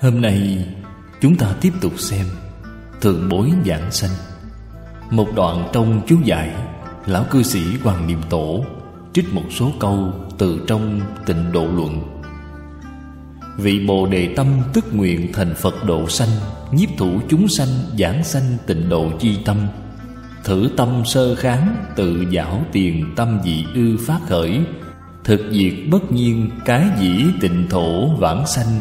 Hôm nay, chúng ta tiếp tục xem Thượng bối giảng sanh. Một đoạn trong chú giải, Lão cư sĩ Hoàng Niệm Tổ Trích một số câu từ trong tịnh độ luận. Vị Bồ Đề Tâm tức nguyện thành Phật độ sanh, Nhiếp thủ chúng sanh, giảng sanh tịnh độ chi tâm. Thử tâm sơ kháng, tự giảo tiền tâm dị ư phát khởi. Thực diệt bất nhiên, cái dĩ tịnh thổ vãng sanh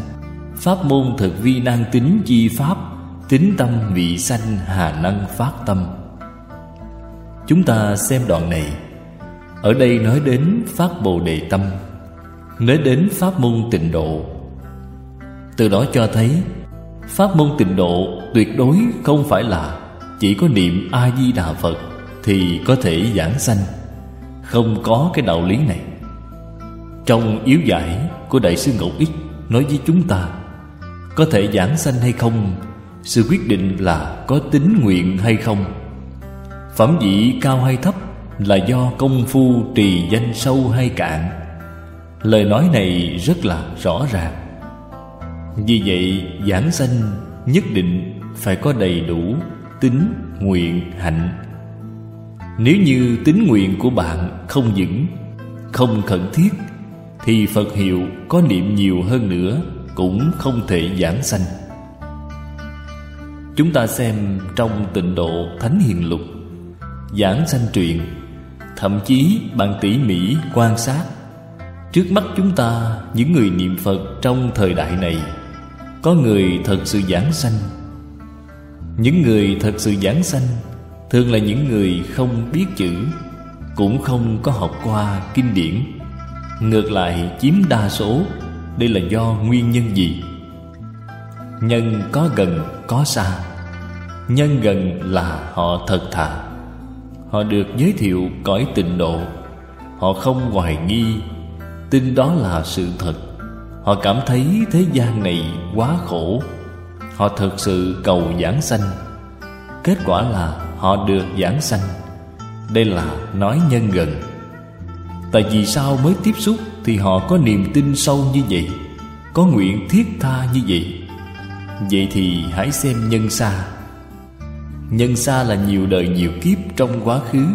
Pháp môn thực vi năng tính chi pháp, Tính tâm vị sanh hà năng phát tâm. Chúng ta xem đoạn này. Ở đây nói đến Pháp Bồ Đề Tâm, Nói đến Pháp môn tịnh độ. Từ đó cho thấy, Pháp môn tịnh độ tuyệt đối không phải là Chỉ có niệm A-di-đà Phật Thì có thể giảng sanh. Không có cái đạo lý này. Trong yếu giải của Đại sư Ngọc Ích Nói với chúng ta có thể giảng sanh hay không Sự quyết định là có tính nguyện hay không. Phẩm vị cao hay thấp Là do công phu trì danh sâu hay cạn. Lời nói này rất là rõ ràng. Vì vậy giảng sanh nhất định phải có đầy đủ tính, nguyện, hạnh. Nếu như tính nguyện của bạn không vững, không khẩn thiết Thì Phật hiệu có niệm nhiều hơn nữa cũng không thể giảng sanh. Chúng ta xem trong tịnh độ Thánh Hiền Lục, Giảng sanh truyện, Thậm chí bạn tỉ mỉ quan sát, Trước mắt chúng ta Những người niệm Phật trong thời đại này, Có người thật sự giảng sanh. Những người thật sự giảng sanh Thường là những người không biết chữ, Cũng không có học qua kinh điển, Ngược lại chiếm đa số. Đây là do nguyên nhân gì? Nhân có gần, có xa. Nhân gần là họ thật thà. Họ được giới thiệu cõi tịnh độ. Họ không hoài nghi. Tin đó là sự thật. Họ cảm thấy thế gian này quá khổ. Họ thực sự cầu giảng sanh. Kết quả là họ được giảng sanh. Đây là nói nhân gần. Tại vì sao mới tiếp xúc Thì họ có niềm tin sâu như vậy, Có nguyện thiết tha như vậy? Vậy thì hãy xem nhân xa. Nhân xa là nhiều đời nhiều kiếp trong quá khứ,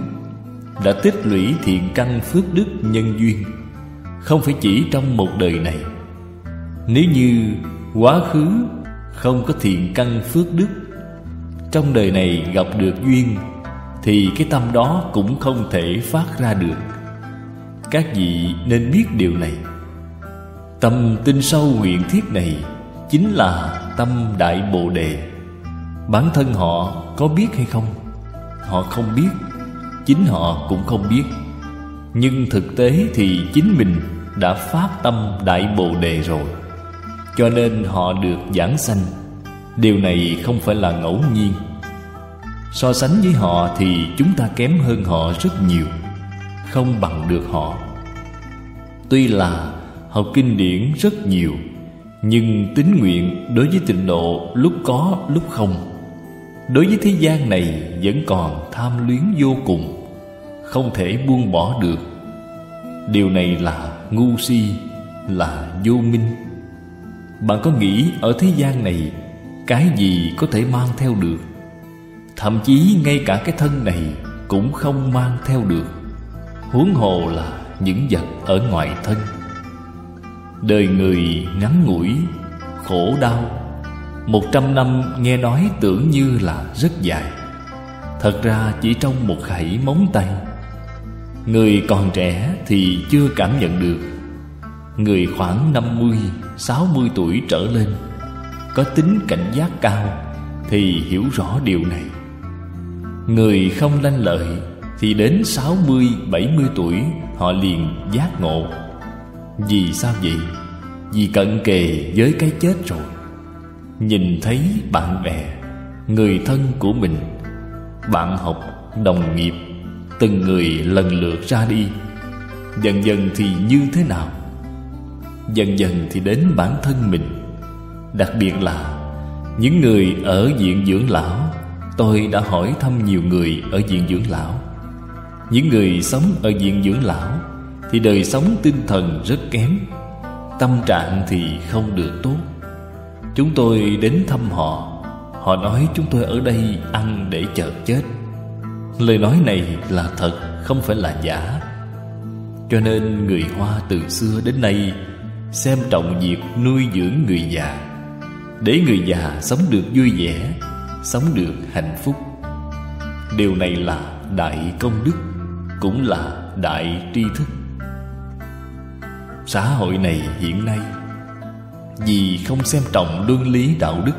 Đã tích lũy thiện căn phước đức nhân duyên, Không phải chỉ trong một đời này. Nếu như quá khứ không có thiện căn phước đức, Trong đời này gặp được duyên, Thì cái tâm đó cũng không thể phát ra được. Các vị nên biết điều này. Tâm tinh sâu nguyện thiết này Chính là tâm đại bồ đề. Bản thân họ có biết hay không? Họ không biết, Chính họ cũng không biết. Nhưng thực tế thì chính mình đã phát tâm đại bồ đề rồi. Cho nên họ được giảng sanh. Điều này không phải là ngẫu nhiên. So sánh với họ thì chúng ta kém hơn họ rất nhiều. Không bằng được họ. Tuy là học kinh điển rất nhiều, Nhưng tín nguyện đối với tịnh độ lúc có, lúc không. Đối với thế gian này vẫn còn tham luyến vô cùng, Không thể buông bỏ được. Điều này là ngu si, Là vô minh. Bạn có nghĩ ở thế gian này Cái gì có thể mang theo được? Thậm chí ngay cả cái thân này Cũng không mang theo được. Huống hồ là những vật ở ngoài thân. Đời người ngắn ngủi Khổ đau một trăm năm nghe nói tưởng như là rất dài. Thật ra chỉ trong một khẩy móng tay. Người còn trẻ thì chưa cảm nhận được. Người khoảng năm mươi, sáu mươi tuổi trở lên Có tính cảnh giác cao Thì hiểu rõ điều này. Người không lanh lợi thì đến sáu mươi, bảy mươi tuổi Họ liền giác ngộ. Vì sao vậy? Vì cận kề với cái chết rồi. Nhìn thấy bạn bè Người thân của mình Bạn học, đồng nghiệp Từng người lần lượt ra đi Dần dần thì như thế nào? Dần dần thì đến bản thân mình. Đặc biệt là Những người ở viện dưỡng lão Tôi đã hỏi thăm nhiều người ở viện dưỡng lão. Những người sống ở viện dưỡng lão Thì đời sống tinh thần rất kém, Tâm trạng thì không được tốt. Chúng tôi đến thăm họ Họ nói chúng tôi ở đây ăn để chờ chết. Lời nói này là thật, Không phải là giả. Cho nên người Hoa từ xưa đến nay Xem trọng việc nuôi dưỡng người già. Để người già sống được vui vẻ, Sống được hạnh phúc. Điều này là đại công đức. Cũng là đại tri thức. Xã hội này hiện nay, Vì không xem trọng luân lý đạo đức,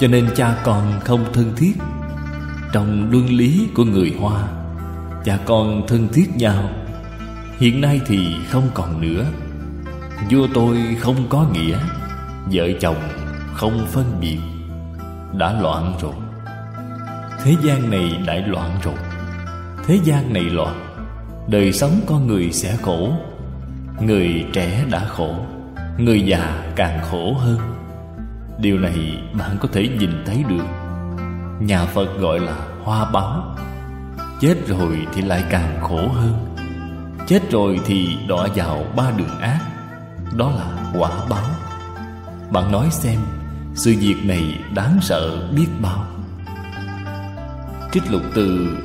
Cho nên cha con không thân thiết Trong luân lý của người Hoa. Cha con thân thiết nhau, Hiện nay thì không còn nữa. Vua tôi không có nghĩa, Vợ chồng không phân biệt. Đã loạn rồi. Thế gian này đại loạn rồi. Thế gian này loạn Đời sống con người sẽ khổ. Người trẻ đã khổ, Người già càng khổ hơn. Điều này bạn có thể nhìn thấy được. Nhà Phật gọi là hoa báo Chết rồi thì lại càng khổ hơn. Chết rồi thì đọa vào ba đường ác, Đó là quả báo. Bạn nói xem, Sự việc này đáng sợ biết bao. Trích lục từ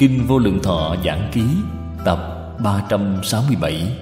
Kinh Vô Lượng Thọ Giảng Ký Tập 367